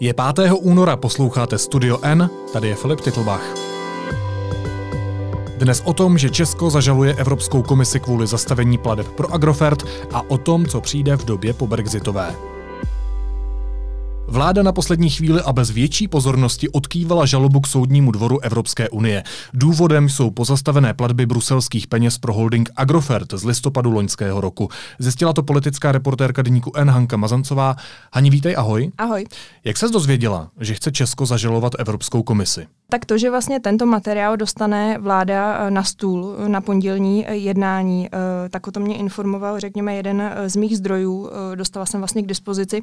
Je 5. února, posloucháte Studio N, tady je Filip Titlbach. Dnes o tom, že Česko zažaluje Evropskou komisi kvůli zastavení pladeb pro Agrofert a o tom, co přijde v době po Brexitové. Vláda na poslední chvíli a bez větší pozornosti odkývala žalobu k soudnímu dvoru Evropské unie. Důvodem jsou pozastavené platby bruselských peněz pro holding Agrofert z listopadu loňského roku. Zjistila to politická reportérka deníku N. Hanka Mazancová. Hani, vítej, ahoj. Ahoj. Jak se dozvěděla, že chce Česko zažalovat Evropskou komisi? Tak to, že vlastně tento materiál dostane vláda eh, na stůl eh, na pondělní eh, jednání, tak o tom mě informoval, řekněme, jeden z mých zdrojů. Dostala jsem vlastně k dispozici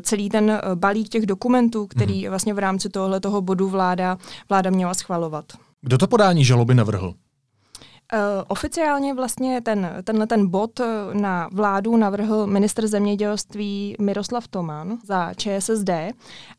celý ten balík těch dokumentů, který hmm. vlastně v rámci tohle toho bodu vláda, vláda měla schvalovat. Kdo to podání žaloby navrhl? Uh, oficiálně vlastně ten, tenhle ten bod eh, na vládu navrhl minister zemědělství Miroslav Toman za ČSSD,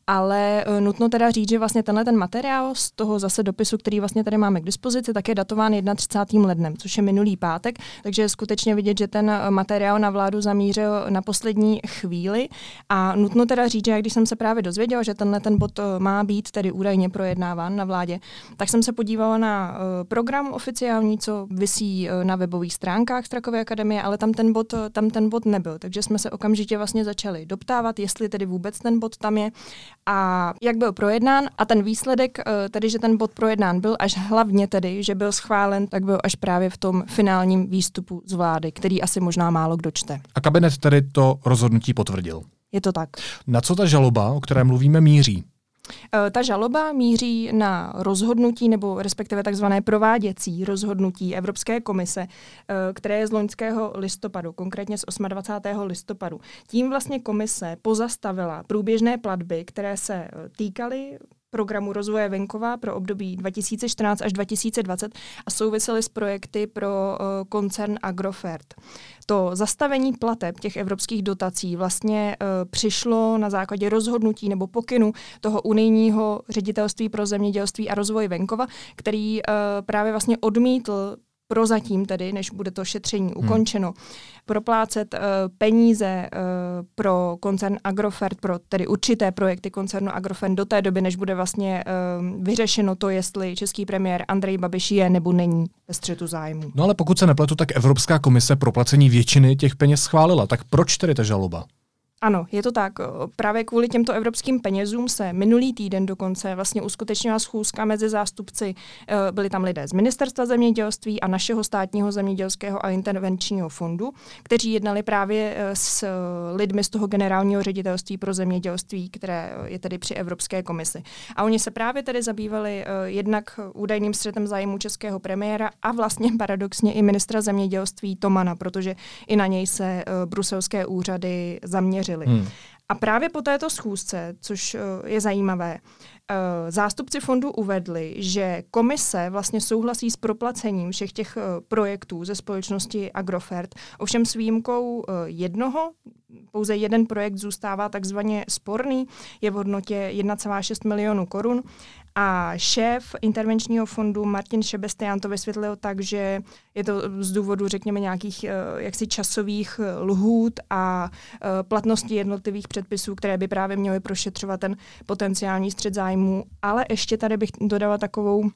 ale uh, nutno teda říct, že vlastně tenhle ten materiál z toho zase dopisu, který vlastně tady máme k dispozici, tak je datován 31. lednem, což je minulý pátek, takže je skutečně vidět, že ten materiál na vládu zamířil na poslední chvíli a nutno teda říct, že když jsem se právě dozvěděla, že tenhle ten bod má být tedy údajně projednáván na vládě, tak jsem se podívala na program oficiální, co visí eh, na webových stránkách Strakové akademie, ale tam ten, bod, eh, tam ten bod nebyl. Takže jsme se okamžitě vlastně začali doptávat, jestli tedy vůbec ten bod tam je a jak byl projednán. A ten výsledek, eh, tedy že ten bod projednán byl, až hlavně tedy, že byl schválen, tak byl až právě v tom finálním výstupu z vlády, který asi možná málo kdo čte. A kabinet tedy to rozhodnutí potvrdil. Je to tak. Na co ta žaloba, o které mluvíme, míří? Eh, ta žaloba míří na rozhodnutí nebo respektive takzvané prováděcí rozhodnutí Evropské komise, eh, které je z loňského listopadu, konkrétně z 28. listopadu. Tím vlastně komise pozastavila průběžné platby, které se eh, týkaly programu rozvoje venkova pro období 2014 až 2020 a souvisely s projekty pro uh, koncern Agrofert. To zastavení plateb těch evropských dotací vlastně uh, přišlo na základě rozhodnutí nebo pokynu toho unijního ředitelství pro zemědělství a rozvoj venkova, který uh, právě vlastně odmítl prozatím tedy, než bude to šetření hmm. ukončeno, proplácet uh, peníze uh, pro koncern Agrofert, pro tedy určité projekty koncernu Agrofert do té doby, než bude vlastně uh, vyřešeno to, jestli český premiér Andrej Babiš je nebo není ve střetu zájmu. No ale pokud se nepletu, tak Evropská komise proplacení většiny těch peněz schválila. Tak proč tedy ta žaloba? Ano, je to tak. Právě kvůli těmto evropským penězům se minulý týden dokonce vlastně uskutečnila schůzka mezi zástupci. Eh, byli tam lidé z Ministerstva zemědělství a našeho státního zemědělského a intervenčního fondu, kteří jednali právě eh, s lidmi z toho generálního ředitelství pro zemědělství, které je tedy při Evropské komisi. A oni se právě tedy zabývali eh, jednak údajným střetem zájmu českého premiéra a vlastně paradoxně i ministra zemědělství Tomana, protože i na něj se bruselské úřady zaměřily hovořili. Hmm. A právě po této schůzce, což uh, je zajímavé, uh, zástupci fondu uvedli, že komise vlastně souhlasí s proplacením všech těch uh, projektů ze společnosti Agrofert, ovšem s výjimkou jednoho, pouze jeden projekt zůstává takzvaně sporný, je v hodnotě 1,6 milionů korun a šéf intervenčního fondu Martin Šebestián to vysvětlil tak, že je to z důvodu, řekněme, nějakých uh, jaksi časových uh, lhůt a uh, platnosti jednotlivých předpisů, které by právě měly prošetřovat ten potenciální střed zájmu. Ale ještě tady bych dodala takovou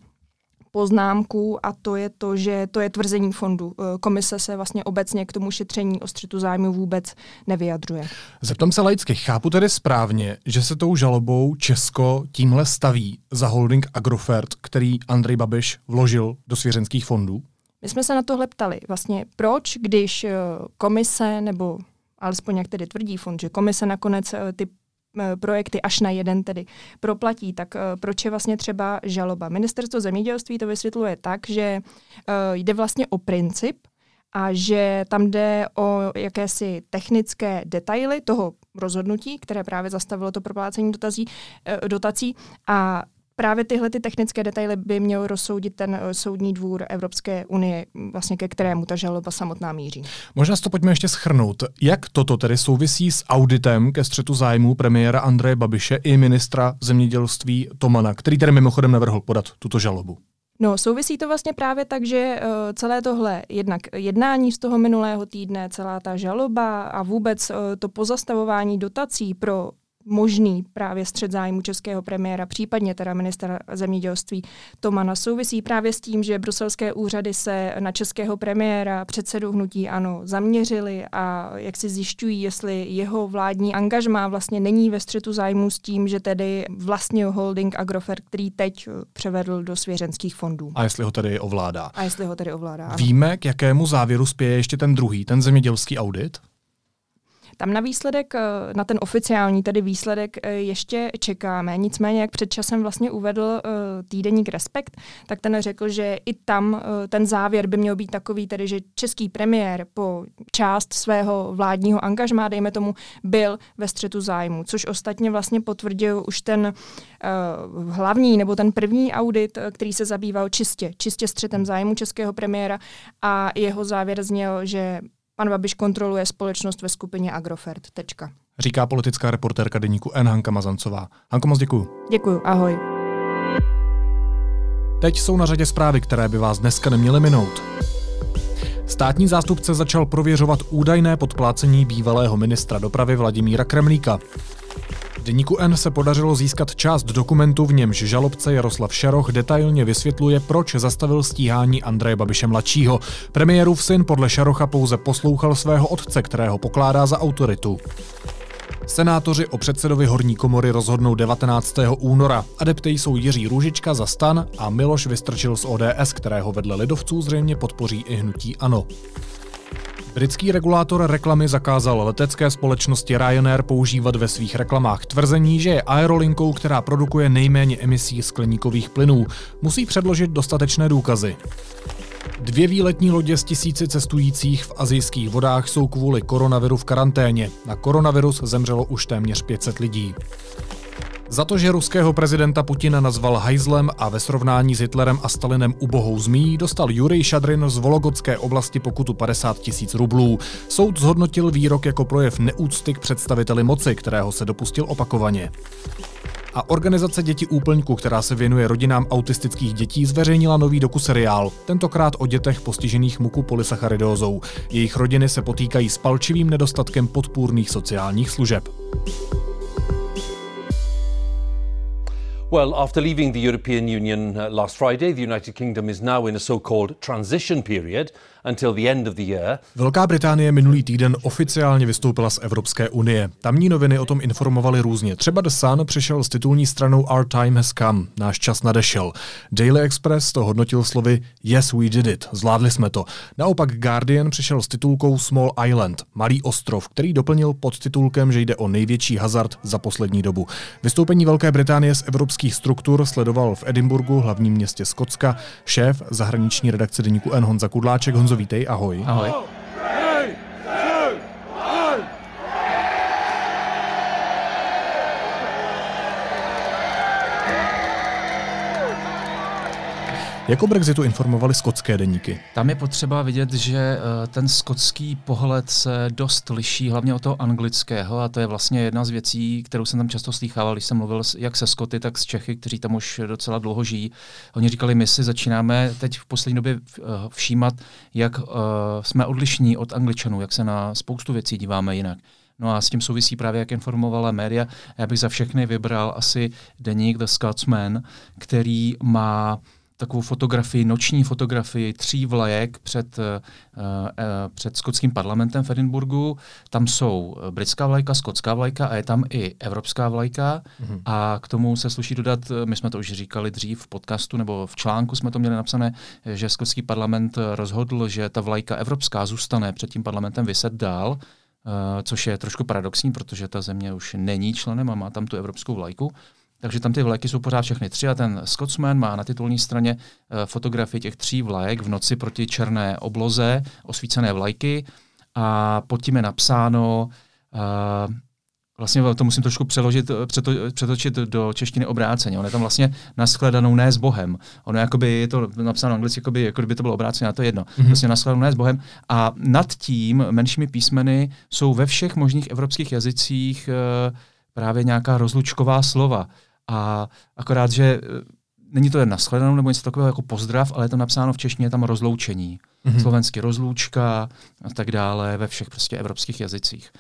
poznámku a to je to, že to je tvrzení fondu. Eh, komise se vlastně obecně k tomu šetření o střetu zájmu vůbec nevyjadřuje. Zeptám se laicky, chápu tedy správně, že se tou žalobou Česko tímhle staví za holding Agrofert, který Andrej Babiš vložil do svěřenských fondů? My jsme se na tohle ptali. Vlastně proč, když eh, komise nebo alespoň jak tedy tvrdí fond, že komise nakonec eh, ty projekty až na jeden tedy proplatí, tak eh, proč je vlastně třeba žaloba? Ministerstvo zemědělství to vysvětluje tak, že eh, jde vlastně o princip a že tam jde o jakési technické detaily toho rozhodnutí, které právě zastavilo to proplácení dotazí, dotací a právě tyhle ty technické detaily by měl rozsoudit ten uh, soudní dvůr Evropské unie, vlastně ke kterému ta žaloba samotná míří. Možná to pojďme ještě schrnout. Jak toto tedy souvisí s auditem ke střetu zájmu premiéra Andreje Babiše i ministra zemědělství Tomana, který tedy mimochodem navrhl podat tuto žalobu? No, souvisí to vlastně právě tak, že uh, celé tohle jednak jednání z toho minulého týdne, celá ta žaloba a vůbec uh, to pozastavování dotací pro možný právě střed zájmu českého premiéra, případně teda ministra zemědělství Tomana, souvisí právě s tím, že bruselské úřady se na českého premiéra, předsedu hnutí ANO, zaměřili a jak si zjišťují, jestli jeho vládní angažmá vlastně není ve střetu zájmu s tím, že tedy vlastně holding Agrofert, který teď převedl do svěřenských fondů. A jestli ho tedy ovládá. A jestli ho tedy ovládá. Ano. Víme, k jakému závěru spěje ještě ten druhý, ten zemědělský audit? Tam na výsledek, eh, na ten oficiální tedy výsledek eh, ještě čekáme. Nicméně, jak před časem vlastně uvedl eh, týdeník Respekt, tak ten řekl, že i tam ten závěr by měl být takový, tedy že český premiér po část svého vládního angažmá, dejme tomu, byl ve střetu zájmu, což ostatně vlastně potvrdil už ten hlavní nebo ten první audit, který se zabýval čistě, čistě střetem zájmu českého premiéra a jeho závěr zněl, že Pan Babiš kontroluje společnost ve skupině Agrofert. Tečka. Říká politická reportérka deníku N. Hanka Mazancová. Hanko, moc děkuju. Děkuju, ahoj. Teď jsou na řadě zprávy, které by vás dneska neměly minout. Státní zástupce začal prověřovat údajné podplácení bývalého ministra dopravy Vladimíra Kremlíka. Deníku N se podařilo získat část dokumentu, v němž žalobce Jaroslav Šaroch detailně vysvětluje, proč zastavil stíhání Andreje Babiše mladšího. Premiérův syn podle Šarocha pouze poslouchal svého otce, kterého pokládá za autoritu. Senátoři o předsedovi horní komory rozhodnou 19. února. Adepty jsou Jiří Růžička za stan a Miloš Vystrčil z ODS, kterého vedle lidovců zřejmě podpoří i hnutí ANO. Britský regulátor reklamy zakázal letecké společnosti Ryanair používat ve svých reklamách tvrzení, že je aerolinkou, která produkuje nejméně emisí skleníkových plynů. Musí předložit dostatečné důkazy. Dvě výletní lodě z tisíci cestujících v azijských vodách jsou kvůli koronaviru v karanténě. Na koronavirus zemřelo už téměř 500 lidí. Za to, že ruského prezidenta Putina nazval hajzlem a ve srovnání s Hitlerem a Stalinem ubohou zmí, dostal Jurij Šadrin z Vologotské oblasti pokutu 50 tisíc rublů. Soud zhodnotil výrok jako projev neúcty k představiteli moci, kterého se dopustil opakovaně. A organizace Děti úplňku, která se věnuje rodinám autistických dětí, zveřejnila nový dokuseriál, tentokrát o dětech postižených muku polysacharidózou. Jejich rodiny se potýkají s palčivým nedostatkem podpůrných sociálních služeb. Well, after leaving the European Union uh, last Friday, the United Kingdom is now in a so called transition period until the end of the year. Velká Británie minulý týden oficiálně vystoupila z Evropské unie. Tamní noviny o tom informovaly různě. Třeba The Sun přišel s titulní stranou Our time has come, náš čas nadešel. Daily Express to hodnotil slovy Yes, we did it, zvládli jsme to. Naopak Guardian přišel s titulkou Small Island, malý ostrov, který doplnil pod titulkem, že jde o největší hazard za poslední dobu. Vystoupení Velké Británie z evropských struktur sledoval v Edinburgu, hlavním městě Skotska, šéf zahraniční redakce deníku N. Honza Kudláček. Honzo, vítej, ahoj. Ahoj. Jak o Brexitu informovali skotské deníky? Tam je potřeba vidět, že eh, ten skotský pohled se dost liší, hlavně od toho anglického, a to je vlastně jedna z věcí, kterou jsem tam často slýchával, když jsem mluvil jak se Skoty, tak s Čechy, kteří tam už docela dlouho žijí. Oni říkali, my si začínáme teď v poslední době eh, všímat, jak uh, jsme odlišní od Angličanů, jak se na spoustu věcí díváme jinak. No a s tím souvisí právě, jak informovala média. Já bych za všechny vybral asi deník The Scotsman, který má takovou fotografii, noční fotografii tří vlajek před, uh, uh, před skotským parlamentem v Edinburgu. Tam jsou britská vlajka, skotská vlajka a je tam i evropská vlajka. Mm-hmm. A k tomu se sluší dodat, my jsme to už říkali dřív v podcastu nebo v článku jsme to měli napsané, že skotský parlament rozhodl, že ta vlajka evropská zůstane před tím parlamentem vyset dál, uh, což je trošku paradoxní, protože ta země už není členem a má tam tu evropskou vlajku. Takže tam ty vlajky jsou pořád všechny tři a ten Scotsman má na titulní straně uh, fotografii těch tří vlajek v noci proti černé obloze, osvícené vlajky a pod tím je napsáno, uh, vlastně to musím trošku přeložit, eh, přeto, přetočit do češtiny obráceně. On je tam vlastně naskledanou ne s Bohem. Ono jakoby, je to napsáno anglicky, jakoby, jako kdyby to bylo obráceně, a to je jedno. Mm-hmm. Vlastně naskledanou ne s Bohem. A nad tím menšími písmeny jsou ve všech možných evropských jazycích uh, právě nějaká rozlučková slova. A akorát, že e, není to jen nashledanou nebo něco takového jako pozdrav, ale je tam napsáno v češtině tam rozloučení. Mm-hmm. Slovensky rozloučka a tak dále ve všech prostě evropských jazycích.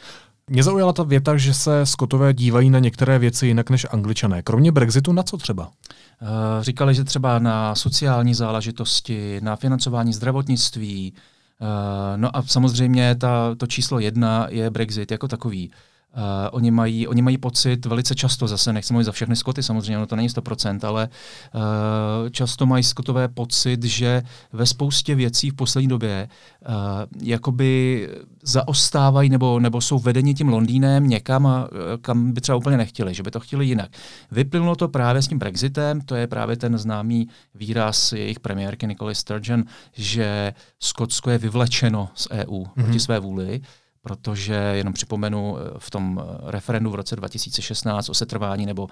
Mě zaujala ta věta, že se Skotové dívají na některé věci jinak než Angličané. Kromě Brexitu na co třeba? Uh, říkali, že třeba na sociální záležitosti, na financování zdravotnictví, uh, no a samozřejmě ta, to číslo jedna je Brexit jako takový. Uh, oni, mají, oni mají pocit velice často, zase nechci mluvit za všechny Skoty, samozřejmě, no to není 100%, ale uh, často mají Skotové pocit, že ve spoustě věcí v poslední době uh, jakoby zaostávají nebo, nebo jsou vedeni tím Londýnem někam, a, kam by třeba úplně nechtěli, že by to chtěli jinak. Vyplynulo to právě s tím Brexitem, to je právě ten známý výraz jejich premiérky Nicole Sturgeon, že Skotsko je vyvlečeno z EU mm-hmm. proti své vůli protože jenom připomenu eh, v tom eh, referendu v roce 2016 o setrvání nebo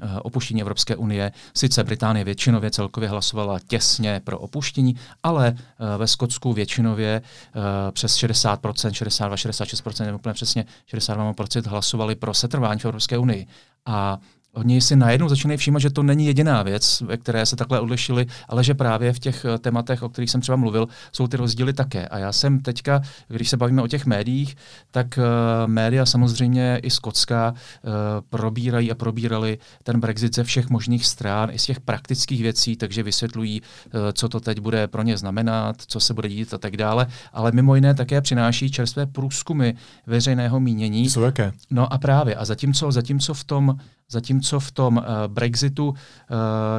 eh, opuštění Evropské unie, sice Británie většinově celkově hlasovala těsně pro opuštění, ale ve Skotsku většinově přes 60%, 62, 66%, nebo úplně přesně 62% hlasovali pro setrvání v Evropské unii. A Oni si najednou začínají všímat, že to není jediná věc, ve které se takhle odlišili, ale že právě v těch eh, tématech, o kterých jsem třeba mluvil, jsou ty rozdíly také. A já jsem teďka, když se bavíme o těch médiích, tak uh, média samozřejmě i skotská uh, probírají a probírali ten Brexit ze všech možných stran, i z těch praktických věcí, takže vysvětlují, uh, co to teď bude pro ně znamenat, co se bude dít a tak dále. Ale mimo jiné také přináší čerstvé průzkumy veřejného mínění. Co jaké? No a právě. A zatímco, zatímco v tom Zatímco v tom uh, Brexitu uh,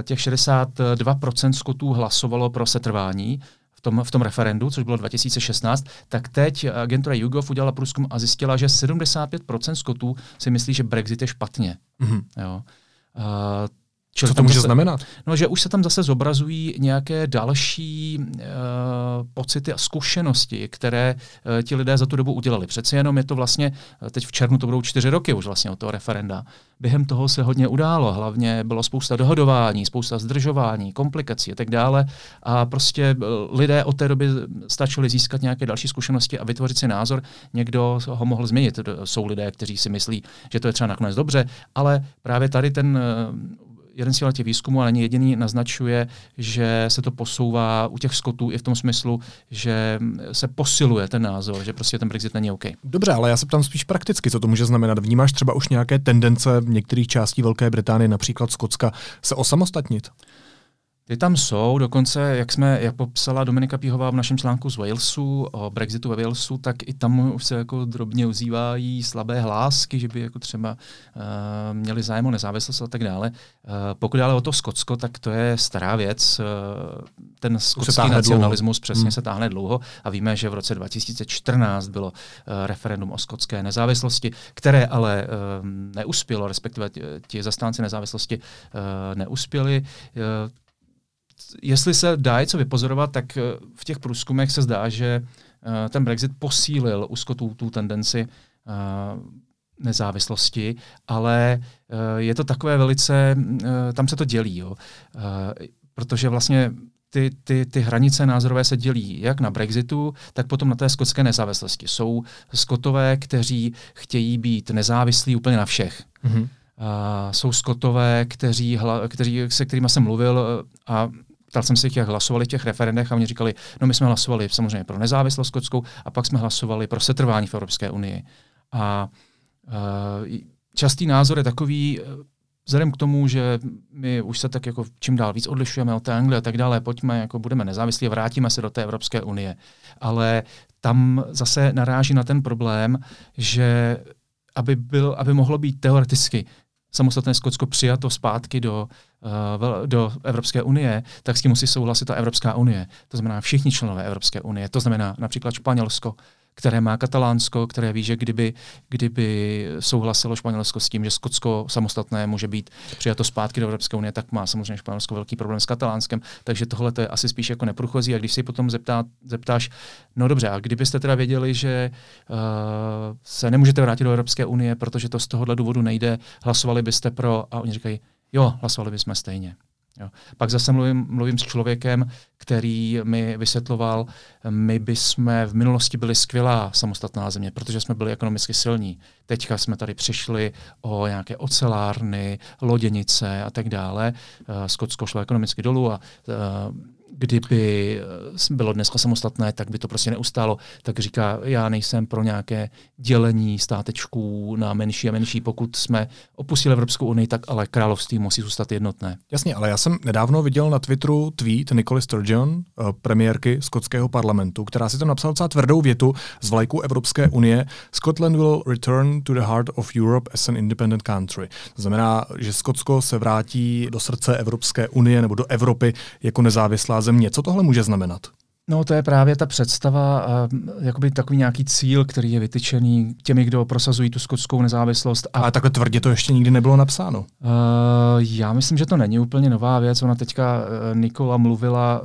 těch 62% Skotů hlasovalo pro setrvání, v tom, v tom referendu, což bylo 2016, tak teď agentura YouGov udělala průzkum a zjistila, že 75% Skotů si myslí, že Brexit je špatně. Mm-hmm. Jo. Uh, Čili Co to může zase, znamenat? No, že už se tam zase zobrazují nějaké další uh, pocity a zkušenosti, které uh, ti lidé za tu dobu udělali. Přeci jenom je to vlastně, teď v červnu to budou čtyři roky už vlastně od toho referenda. Během toho se hodně událo, hlavně bylo spousta dohodování, spousta zdržování, komplikací a tak dále. A prostě lidé od té doby stačili získat nějaké další zkušenosti a vytvořit si názor. Někdo ho mohl změnit. Jsou lidé, kteří si myslí, že to je třeba nakonec dobře, ale právě tady ten jeden z těch výzkumů, ale není jediný, naznačuje, že se to posouvá u těch skotů i v tom smyslu, že se posiluje ten názor, že prostě ten Brexit není OK. Dobře, ale já se ptám spíš prakticky, co to může znamenat. Vnímáš třeba už nějaké tendence v některých částí Velké Británie, například Skotska, se osamostatnit? Ty tam jsou, dokonce, jak jsme, jak popsala Dominika Píhová v našem článku z Walesu, o Brexitu ve Walesu, tak i tam už se jako drobně ozývají slabé hlásky, že by jako třeba uh, měli zájem o nezávislost a tak dále. Uh, pokud ale o to Skotsko, tak to je stará věc. Uh, ten skotský nacionalismus dlouho. přesně hmm. se táhne dlouho a víme, že v roce 2014 bylo uh, referendum o skotské nezávislosti, které ale uh, neuspělo, respektive ti zastánci nezávislosti uh, neuspěli. Uh, jestli se dá něco vypozorovat, tak eh, v těch průzkumech se zdá, že eh, ten Brexit posílil u Skotů tu tendenci eh, nezávislosti, ale je to takové velice, tam se to dělí, jo. protože vlastně ty, ty, ty hranice názorové se dělí jak na Brexitu, tak potom na té skotské nezávislosti. Jsou skotové, kteří chtějí být nezávislí úplně na všech. Mm-hmm. Uh, jsou skotové, kteří, hla, kteří, se kterými jsem mluvil a ptal jsem se jich, jak hlasovali v těch referendech a oni říkali, no my jsme hlasovali samozřejmě pro nezávislost skotskou a pak jsme hlasovali pro setrvání v Evropské unii. A uh, častý názor je takový, vzhledem k tomu, že my už se tak jako čím dál víc odlišujeme od té Anglie a tak dále, pojďme, jako budeme nezávislí a vrátíme se do té Evropské unie. Ale tam zase naráží na ten problém, že aby, byl, aby mohlo být teoreticky samostatné Skotsko přijato zpátky do, uh, do Evropské unie, tak s tím musí souhlasit ta Evropská unie. To znamená všichni členové Evropské unie. To znamená například Španělsko, které má Katalánsko, které ví, že kdyby, kdyby souhlasilo Španělsko s tím, že Skotsko samostatné může být přijato zpátky do Evropské unie, tak má samozřejmě Španělsko velký problém s Katalánskem. Takže tohle je asi spíš jako neprůchozí. A když si potom zeptá, zeptáš, no dobře, a kdybyste teda věděli, že uh, se nemůžete vrátit do Evropské unie, protože to z tohohle důvodu nejde, hlasovali byste pro, a oni říkají, jo, hlasovali bychom stejně. Jo. Pak zase mluvím, mluvím s člověkem, který mi vysvětloval, my bychom v minulosti byli skvělá samostatná země, protože jsme byli ekonomicky silní. Teďka jsme tady přišli o nějaké ocelárny, loděnice a tak dále. Uh, Skotsko šlo ekonomicky dolů a uh, kdyby eh, bylo dneska samostatné, tak by to prostě neustálo. Tak říká, já nejsem pro nějaké dělení státečků na menší a menší. Pokud jsme opustili Evropskou unii, tak ale království musí zůstat jednotné. Jasně, ale já jsem nedávno viděl na Twitteru tweet Nicole Sturgeon, eh, premiérky skotského parlamentu, která si tam napsala docela tvrdou větu z vlajku Evropské unie. Scotland will return to the heart of Europe as an independent country. To znamená, že Skotsko se vrátí do srdce Evropské unie nebo do Evropy jako nezávislá země. Co tohle může znamenat? No to je právě ta představa, uh, jakoby takový nějaký cíl, který je vytyčený těmi, kdo prosazují tu skotskou nezávislost. A... Ale takhle tvrdě to ještě nikdy nebylo napsáno. Uh, já myslím, že to není úplně nová věc. Ona teďka, uh, Nikola mluvila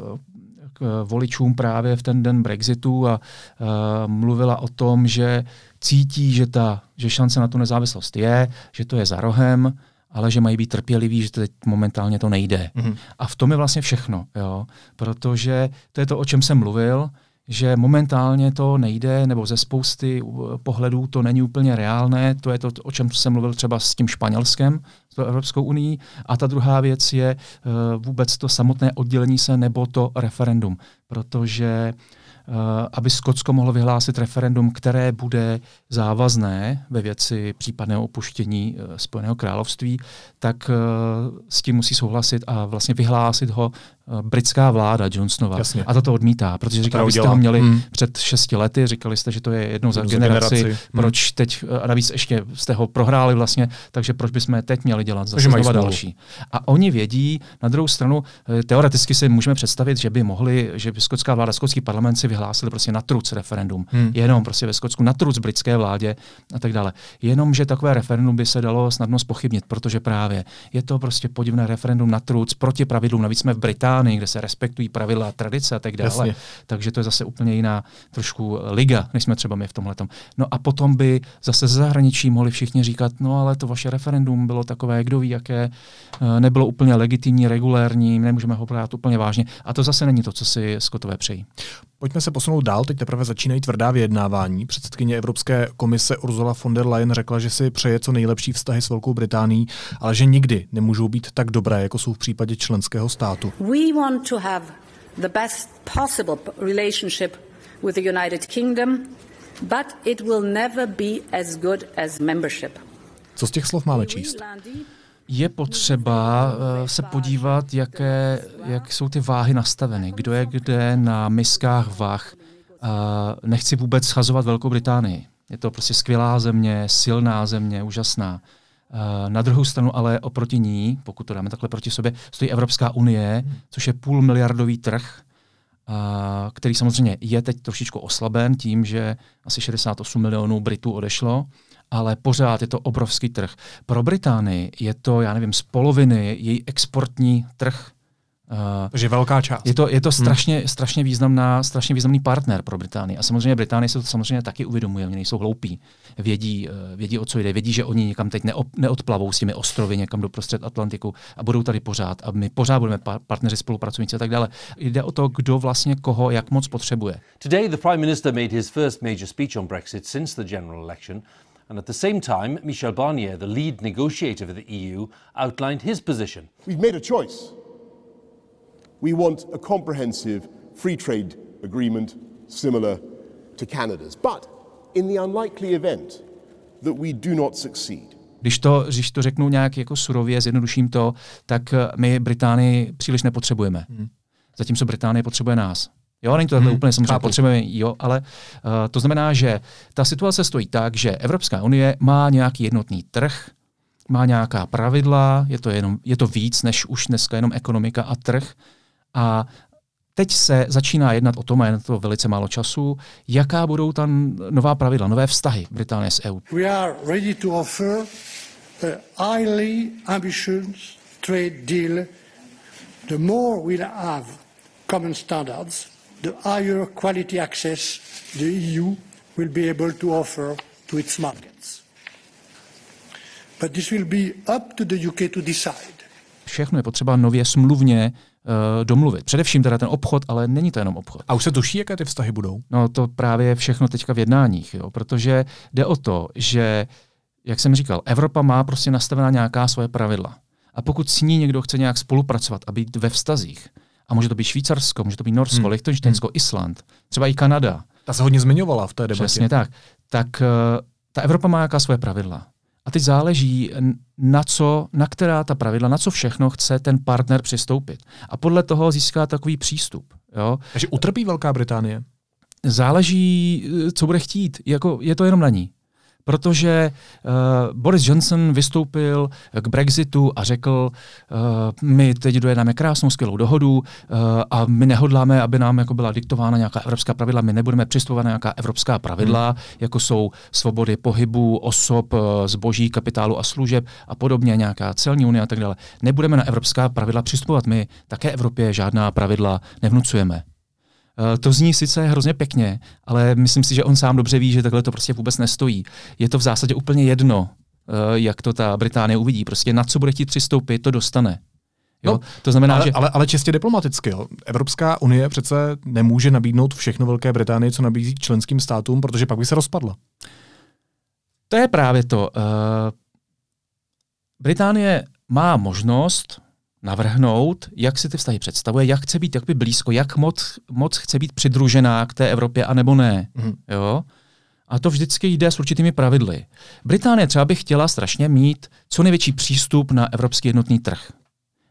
k voličům právě v ten den Brexitu a uh, mluvila o tom, že cítí, že ta že šance na tu nezávislost je, že to je za rohem, ale že mají být trpěliví, že teď momentálně to nejde. Mm-hmm. A v tom je vlastně všechno, jo? protože to je to, o čem jsem mluvil, že momentálně to nejde, nebo ze spousty pohledů to není úplně reálné. To je to, o čem jsem mluvil třeba s tím Španělskem, s Evropskou unii. A ta druhá věc je uh, vůbec to samotné oddělení se nebo to referendum. Protože uh, aby Skotsko mohlo vyhlásit referendum, které bude závazné ve věci případného opuštění eh, Spojeného království, tak eh, s tím musí souhlasit a vlastně vyhlásit ho britská vláda Johnsonova. Jasně. A to odmítá, protože říká, že jste ho měli hmm. před šesti lety, říkali jste, že to je jednou za generaci, generaci. Hmm. proč teď, a navíc ještě jste ho prohráli vlastně, takže proč bychom teď měli dělat zase znova další. A oni vědí, na druhou stranu, teoreticky si můžeme představit, že by mohli, že by skotská vláda, skotský parlament si vyhlásili prostě na truc referendum. Hmm. Jenom prostě ve Skotsku na truc britské vládě a tak dále. Jenom, že takové referendum by se dalo snadno spochybnit, protože právě je to prostě podivné referendum na truc proti pravidlům. Navíc jsme v Británii, kde se respektují pravidla a tradice a tak dále. Jasně. Takže to je zase úplně jiná trošku liga, než jsme třeba my v tomhle. No a potom by zase ze zahraničí mohli všichni říkat, no ale to vaše referendum bylo takové, kdo ví, jaké, eh, nebylo úplně legitimní, regulérní, nemůžeme ho brát úplně vážně. A to zase není to, co si Skotové přejí. Pojďme se posunout dál, teď teprve začínají tvrdá vyjednávání. Předsedkyně Evropské komise Ursula von der Leyen řekla, že si přeje co nejlepší vztahy s Velkou Británií, ale že nikdy nemůžou být tak dobré, jako jsou v případě členského státu. We want to have the best possible relationship with the United Kingdom, but it will never be as good as membership. Co z těch slov máme číst? je potřeba uh, se podívat, jaké, jak jsou ty váhy nastaveny, kdo je kde na miskách vah. Uh, nechci vůbec schazovat Velkou Británii. Je to prostě skvělá země, silná země, úžasná. Uh, na druhou stranu ale oproti ní, pokud to dáme takhle proti sobě, stojí Evropská unie, což je půl miliardový trh, uh, který samozřejmě je teď trošičku oslaben tím, že asi 68 milionů Britů odešlo ale pořád je to obrovský trh. Pro Británii je to, já nevím, z poloviny její exportní trh. Uh, Takže velká část. Je to, je to hmm. strašně, hmm. strašně, významná, strašně významný partner pro Británii. A samozřejmě Británie se to samozřejmě taky uvědomuje, oni nejsou hloupí. Vědí, uh, vědí, o co jde, vědí, že oni někam teď neop, neodplavou s těmi ostrovy někam do prostřed Atlantiku a budou tady pořád. A my pořád budeme pa- partneři, spolupracovníci a tak dále. Jde o to, kdo vlastně koho jak moc potřebuje. Today the Prime Minister made his first major speech on Brexit since the general election. And at the same time, Michel Barnier, the lead negotiator for the EU, outlined his position. We've made a choice. We want a comprehensive free trade agreement similar to Canada's. But in the unlikely event that we do not succeed, Když to, když to řeknu nějak jako surově, zjednoduším to, tak eh, my Británii příliš nepotřebujeme. Hmm. Zatímco Británie potřebuje nás. Jo, není to takhle hmm, úplně samozřejmě chápu. potřebujeme, jo, ale uh, to znamená, že ta situace stojí tak, že Evropská unie má nějaký jednotný trh, má nějaká pravidla, je to, jenom, je to víc než už dneska jenom ekonomika a trh. A teď se začíná jednat o tom, a je na to velice málo času, jaká budou tam nová pravidla, nové vztahy Británie s EU. We are ready to offer a highly ambitious trade deal. The more we'll have common standards, the higher quality access the EU will be able to offer to its markets. But this will be up to the UK to decide. Všechno je potřeba nově smluvně domluvit. Především teda ten obchod, ale není to jenom obchod. A už se tuší, jaké ty vztahy budou? No to právě je všechno teďka v jednáních, jo, protože jde o to, že, jak jsem říkal, Evropa má prostě nastavená nějaká svoje pravidla. A pokud s ní někdo chce nějak spolupracovat a být ve vztazích, A může to být Švýcarsko, může to být Norsko, hmm. Liechtensteinsko, hmm. Island, třeba i Kanada. Ta se hodně zmiňovala v té debatě. Přesně tak. Tak uh, ta Evropa má jaká svoje pravidla. A teď záleží, na co, na která ta pravidla, na co všechno chce ten partner přistoupit. A podle toho získá takový přístup. Jo? Takže utrpí Velká Británie? Záleží, co bude chtít. Jako, je to jenom na ní protože uh, Boris Johnson vystoupil k Brexitu a řekl, uh, my teď dojednáme krásnou, skvělou dohodu uh, a my nehodláme, aby nám jako byla diktována nějaká evropská pravidla, my nebudeme přistupovat na nějaká evropská pravidla, hmm. jako jsou svobody pohybu osob, zboží, kapitálu a služeb a podobně, nějaká celní unie a tak dále. Nebudeme na evropská pravidla přistupovat, my také Evropě žádná pravidla nevnucujeme. Eh, to zní sice hrozně pěkně, ale myslím si, že on sám dobře ví, že takhle to prostě vůbec nestojí. Je to v zásadě úplně jedno, eh, jak to ta Británie uvidí. Prostě na co bude chtít přistoupit, to dostane. Jo? No, to znamená, ale, že... ale, ale čistě diplomaticky. Jo. Evropská unie přece nemůže nabídnout všechno Velké Británii, co nabízí členským státům, protože pak by se rozpadla. To je právě to. Uh, Británie má možnost navrhnout, jak si ty vztahy představuje, jak chce být jakoby blízko, jak moc, moc chce být přidružená k té Evropě, anebo ne. Mm. Jo? A to vždycky jde s určitými pravidly. Británie třeba by chtěla strašně mít co největší přístup na evropský jednotný trh.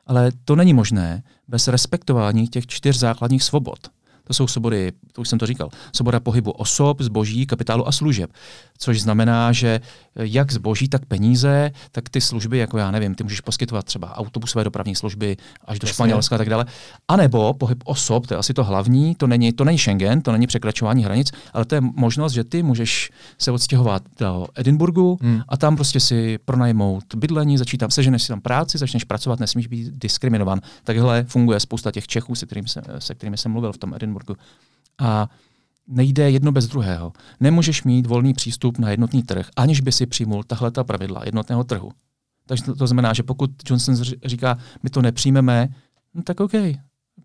Ale to není možné bez respektování těch čtyř základních svobod. To jsou svobody, to už jsem to říkal, svoboda pohybu osob, zboží, kapitálu a služeb. Což znamená, že jak zboží, tak peníze, tak ty služby, jako já nevím, ty můžeš poskytovat třeba autobusové dopravní služby až do Jasně. Španělska a tak dále. A nebo pohyb osob, to je asi to hlavní, to není, to není Schengen, to není překračování hranic, ale to je možnost, že ty můžeš se odstěhovat do Edinburgu hmm. a tam prostě si pronajmout bydlení, začít tam, seženeš si tam práci, začneš pracovat, nesmíš být diskriminován. Takhle funguje spousta těch Čechů, se kterými, se, se kterými jsem mluvil v tom Edinburgu. A nejde jedno bez druhého. Nemůžeš mít volný přístup na jednotný trh, aniž by si přijmul tahle ta pravidla jednotného trhu. Takže to, to znamená, že pokud Johnson říká, my to nepřijmeme, no tak OK,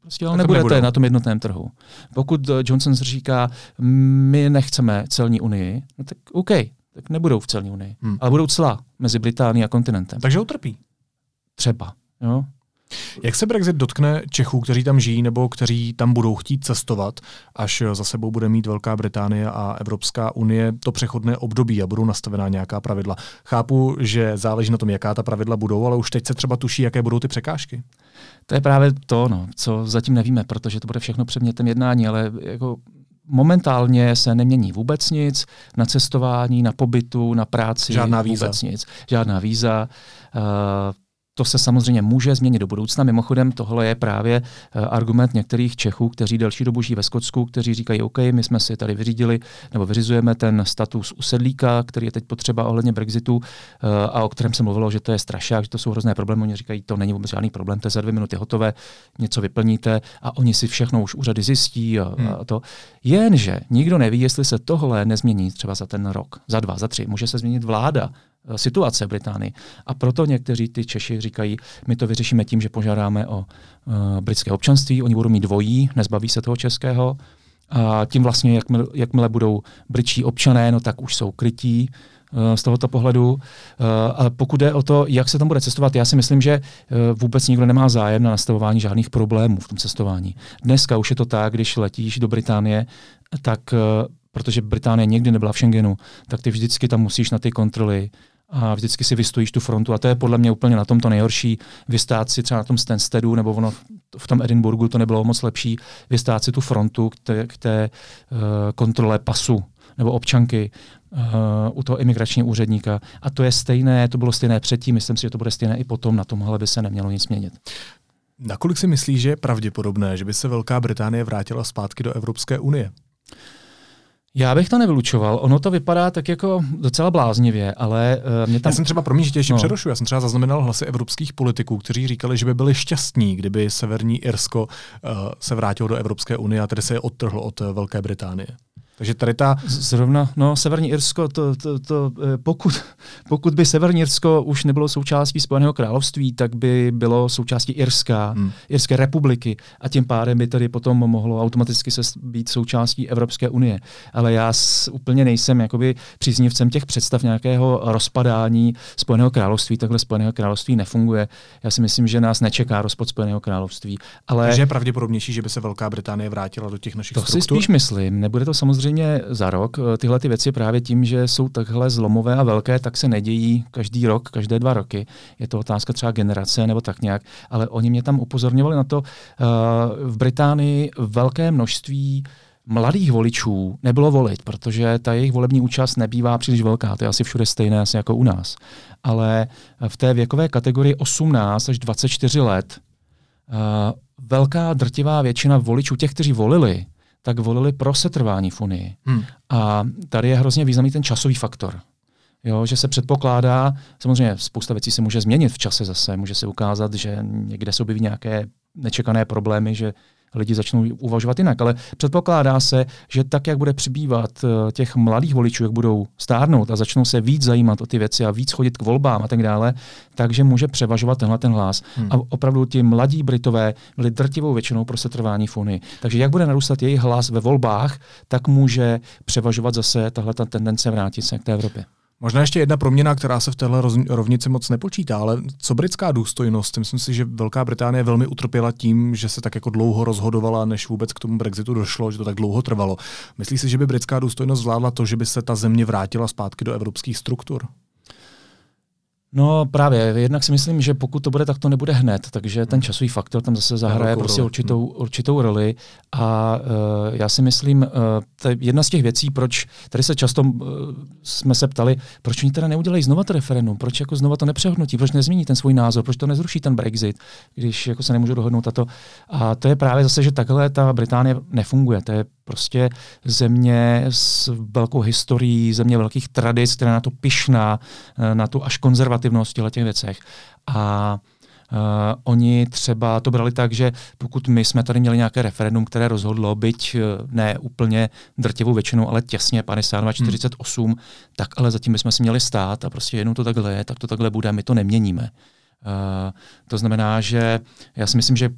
Prostě ale nebudete nebudou. na tom jednotném trhu. Pokud eh, Johnson říká, my nechceme celní unii, no tak OK, tak nebudou v celní unii, hmm. ale budou cla mezi Británií a kontinentem. Takže utrpí. Třeba. Jo? Jak se Brexit dotkne Čechů, kteří tam žijí nebo kteří tam budou chtít cestovat, až za sebou bude mít Velká Británie a Evropská unie to přechodné období a budou nastavená nějaká pravidla? Chápu, že záleží na tom, jaká ta pravidla budou, ale už teď se třeba tuší, jaké budou ty překážky. To je právě to, no, co zatím nevíme, protože to bude všechno předmětem jednání, ale jako momentálně se nemění vůbec nic na cestování, na pobytu, na práci. Žádná víza. Vůbec nic. Žádná víza. Uh, to se samozřejmě může změnit do budoucna. Mimochodem, tohle je právě uh, argument některých Čechů, kteří delší dobu žijí ve Skotsku, kteří říkají, OK, my jsme si tady vyřídili nebo vyřizujeme ten status usedlíka, který je teď potřeba ohledně Brexitu uh, a o kterém se mluvilo, že to je strašák, že to jsou hrozné problémy. Oni říkají, to není vůbec žádný problém, to je za dvě minuty hotové, něco vyplníte a oni si všechno už úřady zjistí a, hmm. a to. Jenže nikdo neví, jestli se tohle nezmění třeba za ten rok, za dva, za tři. Může se změnit vláda, Eh, situace v Británii. A proto někteří ty Češi říkají, my to vyřešíme tím, že požádáme o uh, britské občanství, oni budou mít dvojí, nezbaví se toho českého. A tím vlastně, jakmile, jakmile budou britští občané, no tak už jsou krytí uh, z tohoto pohledu. Ale pokud jde o to, jak se tam bude cestovat, já si myslím, že vůbec nikdo nemá zájem na nastavování žádných problémů v tom cestování. Dneska už je to tak, když letíš do Británie, tak protože Británie nikdy nebyla v Schengenu, tak ty vždycky tam musíš na ty kontroly a vždycky si vystojíš tu frontu. A to je podle mě úplně na tom to nejhorší. Vystát si třeba na tom Stansteadu nebo ono v tom Edinburgu to nebylo moc lepší. Vystát si tu frontu k té, k té uh, kontrole pasu nebo občanky uh, u toho imigračního úředníka. A to je stejné, to bylo stejné předtím, myslím si, že to bude stejné i potom, na tomhle by se nemělo nic měnit. Nakolik si myslíš, že je pravděpodobné, že by se Velká Británie vrátila zpátky do Evropské unie? Já bych to nevylučoval. Ono to vypadá tak jako docela bláznivě, ale uh, mě tam... Já jsem třeba, promiň, že tě ještě no. přerušu, já jsem třeba zaznamenal hlasy evropských politiků, kteří říkali, že by byli šťastní, kdyby Severní Irsko uh, se vrátilo do Evropské unie a tedy se je odtrhlo od uh, Velké Británie. Takže tady ta... Zrovna, no, Severní Irsko, to, to, to, eh, pokud, pokud by Severní Irsko už nebylo součástí Spojeného království, tak by bylo součástí Irska, hmm. Irské republiky a tím pádem by tady potom mohlo automaticky se být součástí Evropské unie. Ale já s, úplně nejsem jakoby příznivcem těch představ nějakého rozpadání Spojeného království. Takhle Spojeného království nefunguje. Já si myslím, že nás nečeká rozpad Spojeného království. Ale... Takže je pravděpodobnější, že by se Velká Británie vrátila do těch našich to struktur? To si spíš myslím. Nebude to samozřejmě samozřejmě za rok. Eh, tyhle ty věci právě tím, že jsou takhle zlomové a velké, tak se nedějí každý rok, každé dva roky. Je to otázka třeba generace nebo tak nějak. Ale oni mě tam upozorňovali na to, uh, v Británii velké množství mladých voličů nebylo volit, protože ta jejich volební účast nebývá příliš velká. To je asi všude stejné asi jako u nás. Ale v té věkové kategorii 18 až 24 let velká drtivá většina voličů, těch, kteří volili, tak volili pro setrvání v Unii. Hmm. A tady je hrozně významný ten časový faktor. Jo, že se předpokládá, samozřejmě spousta věcí se může změnit v čase zase, může se ukázat, že někde se objeví nějaké nečekané problémy, že lidi začnou uvažovat jinak. Ale předpokládá se, že tak, jak bude přibývat eh, těch mladých voličů, jak budou stárnout a začnou se víc zajímat o ty věci a víc chodit k volbám a tak dále, takže může převažovat tenhle ten hlas. Hmm. A opravdu ti mladí Britové byli drtivou většinou pro setrvání v Unii. Takže jak bude narůstat jejich hlas ve volbách, tak může převažovat zase tahle ta tendence vrátit se k té Evropě. Možná ještě jedna proměna, která se v téhle rovnici moc nepočítá, ale co britská důstojnost? Myslím si, že Velká Británie velmi utrpěla tím, že se tak jako dlouho rozhodovala, než vůbec k tomu Brexitu došlo, že to tak dlouho trvalo. Myslíš si, že by britská důstojnost zvládla to, že by se ta země vrátila zpátky do evropských struktur? No právě, jednak si myslím, že pokud to bude, tak to nebude hned, takže ten hmm. časový faktor tam zase zahraje prostě roli. určitou, hmm. určitou roli a uh, já si myslím, uh, to je jedna z těch věcí, proč, tady se často uh, jsme se ptali, proč oni teda neudělají znova to referendum, proč jako znova to nepřehodnotí, proč nezmění ten svůj názor, proč to nezruší ten Brexit, když jako se nemůžu dohodnout a to. A to je právě zase, že takhle ta Británie nefunguje, to je prostě země s velkou historií, země velkých tradic, která na to pišná, na tu až konzervativnost v těch věcech. A Uh, oni třeba to brali tak, že pokud my jsme tady měli nějaké referendum, které rozhodlo, byť uh, ne úplně drtivou většinou, ale těsně 52, 48, hmm. tak ale zatím bychom si měli stát a prostě jenom to takhle je, tak to takhle bude, my to neměníme. Uh, to znamená, že já si myslím, že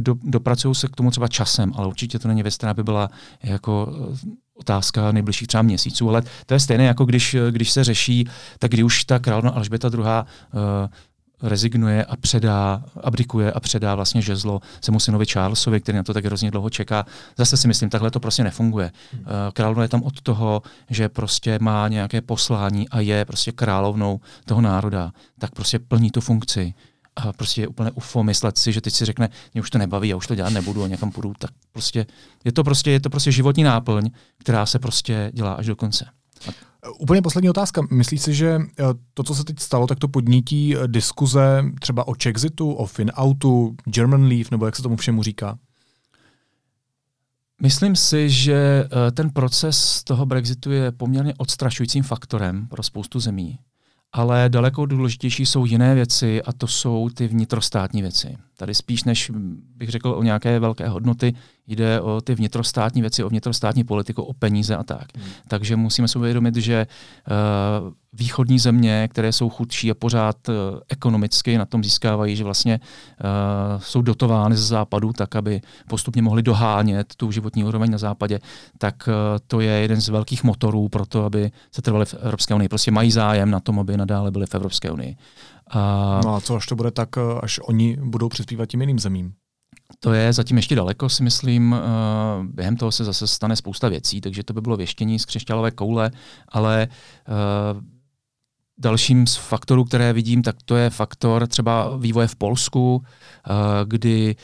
do, dopracují se k tomu třeba časem, ale určitě to není věc, která by byla jako otázka nejbližších třeba měsíců, ale to je stejné, jako když, když se řeší, tak kdy už ta královna Alžběta II. Rezignuje a předá, abdikuje a předá vlastně žezlo svému synovi Charlesovi, který na to tak hrozně dlouho čeká. Zase si myslím, takhle to prostě nefunguje. Hmm. Královna je tam od toho, že prostě má nějaké poslání a je prostě královnou toho národa, tak prostě plní tu funkci. A prostě je úplně ufo myslet si, že teď si řekne, mě už to nebaví, já už to dělat nebudu a někam půjdu, tak prostě je to prostě, je to prostě životní náplň, která se prostě dělá až do konce. Úplně poslední otázka. Myslíš si, že eh, to, co se teď stalo, tak to podnítí eh, diskuze třeba o Chexitu, o Finoutu, German Leave, nebo jak se tomu všemu říká? Myslím si, že eh, ten proces toho Brexitu je poměrně odstrašujícím faktorem pro spoustu zemí. Ale daleko důležitější jsou jiné věci a to jsou ty vnitrostátní věci. Tady spíš než bych řekl o nějaké velké hodnoty, jde o ty vnitrostátní věci, o vnitrostátní politiku, o peníze a tak. Hmm. Takže musíme si uvědomit, že uh, východní země, které jsou chudší a pořád uh, ekonomicky na tom získávají, že vlastně uh, jsou dotovány ze západu, tak aby postupně mohli dohánět tu životní úroveň na západě, tak uh, to je jeden z velkých motorů pro to, aby se trvali v Evropské unii. Prostě mají zájem na tom, aby nadále byli v Evropské unii. A, no a co až to bude tak, až oni budou přispívat tím jiným zemím? To je zatím ještě daleko, si myslím. Během toho se zase stane spousta věcí, takže to by bylo věštění z křišťálové koule, ale dalším z faktorů, které vidím, tak to je faktor třeba vývoje v Polsku, kdy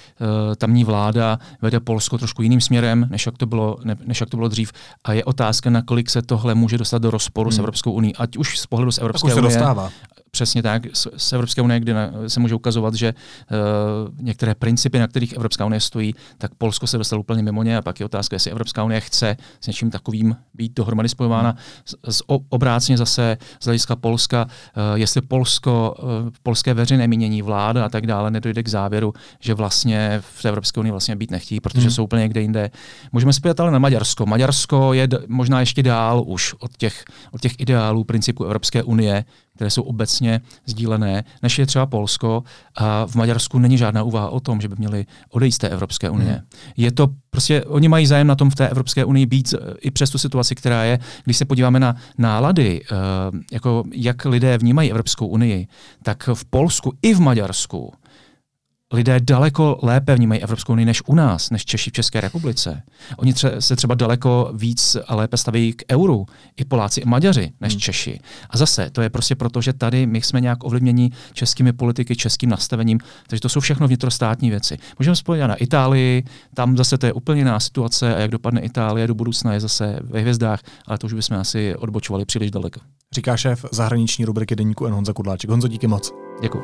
tamní vláda vede Polsko trošku jiným směrem, než jak to bylo, než jak to bylo dřív. A je otázka, nakolik se tohle může dostat do rozporu hmm. s Evropskou unii, ať už z pohledu z Evropské unie. Se dostává. Přesně tak, z Evropské unie, kdy se může ukazovat, že uh, některé principy, na kterých Evropská unie stojí, tak Polsko se dostalo úplně mimo ně a pak je otázka, jestli Evropská unie chce s něčím takovým být dohromady spojována. Z, z obrácně zase z hlediska Polska uh, jestli Polsko, uh, polské veřejné mínění, vláda a tak dále nedojde k závěru, že vlastně v Evropské unii vlastně být nechtí, protože hmm. jsou úplně někde jinde. Můžeme se ale na Maďarsko. Maďarsko je možná ještě dál už od těch, od těch ideálů principů Evropské unie, které jsou obecně sdílené, než je třeba Polsko. A v Maďarsku není žádná úvaha o tom, že by měli odejít z té Evropské unie. Hmm. Je to prostě, oni mají zájem na tom v té Evropské unii být i přes tu situaci, která je. Když se podíváme na nálady, uh, jako jak lidé vnímají Evropskou unii, tak v Polsku i v Maďarsku lidé daleko lépe vnímají Evropskou unii než u nás, než Češi v České republice. Oni tře- se třeba daleko víc a lépe staví k euru, i Poláci, i Maďaři, než hmm. Češi. A zase, to je prostě proto, že tady my jsme nějak ovlivněni českými politiky, českým nastavením, takže to jsou všechno vnitrostátní věci. Můžeme spojit na Itálii, tam zase to je úplně jiná situace a jak dopadne Itálie do budoucna je zase ve hvězdách, ale to už bychom asi odbočovali příliš daleko. Říká šéf zahraniční rubriky deníku N. Honza Kudláček. Honzo, díky moc. Děkuji.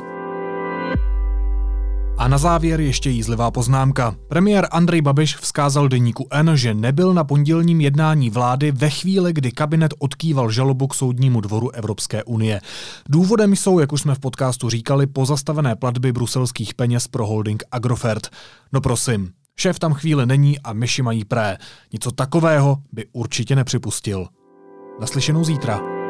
A na závěr ještě jízlivá poznámka. Premiér Andrej Babiš vzkázal deníku N, že nebyl na pondělním jednání vlády ve chvíli, kdy kabinet odkýval žalobu k soudnímu dvoru Evropské unie. Důvodem jsou, jak už jsme v podcastu říkali, pozastavené platby bruselských peněz pro holding Agrofert. No prosím, šéf tam chvíli není a myši mají pré. Něco takového by určitě nepřipustil. Naslyšenou zítra.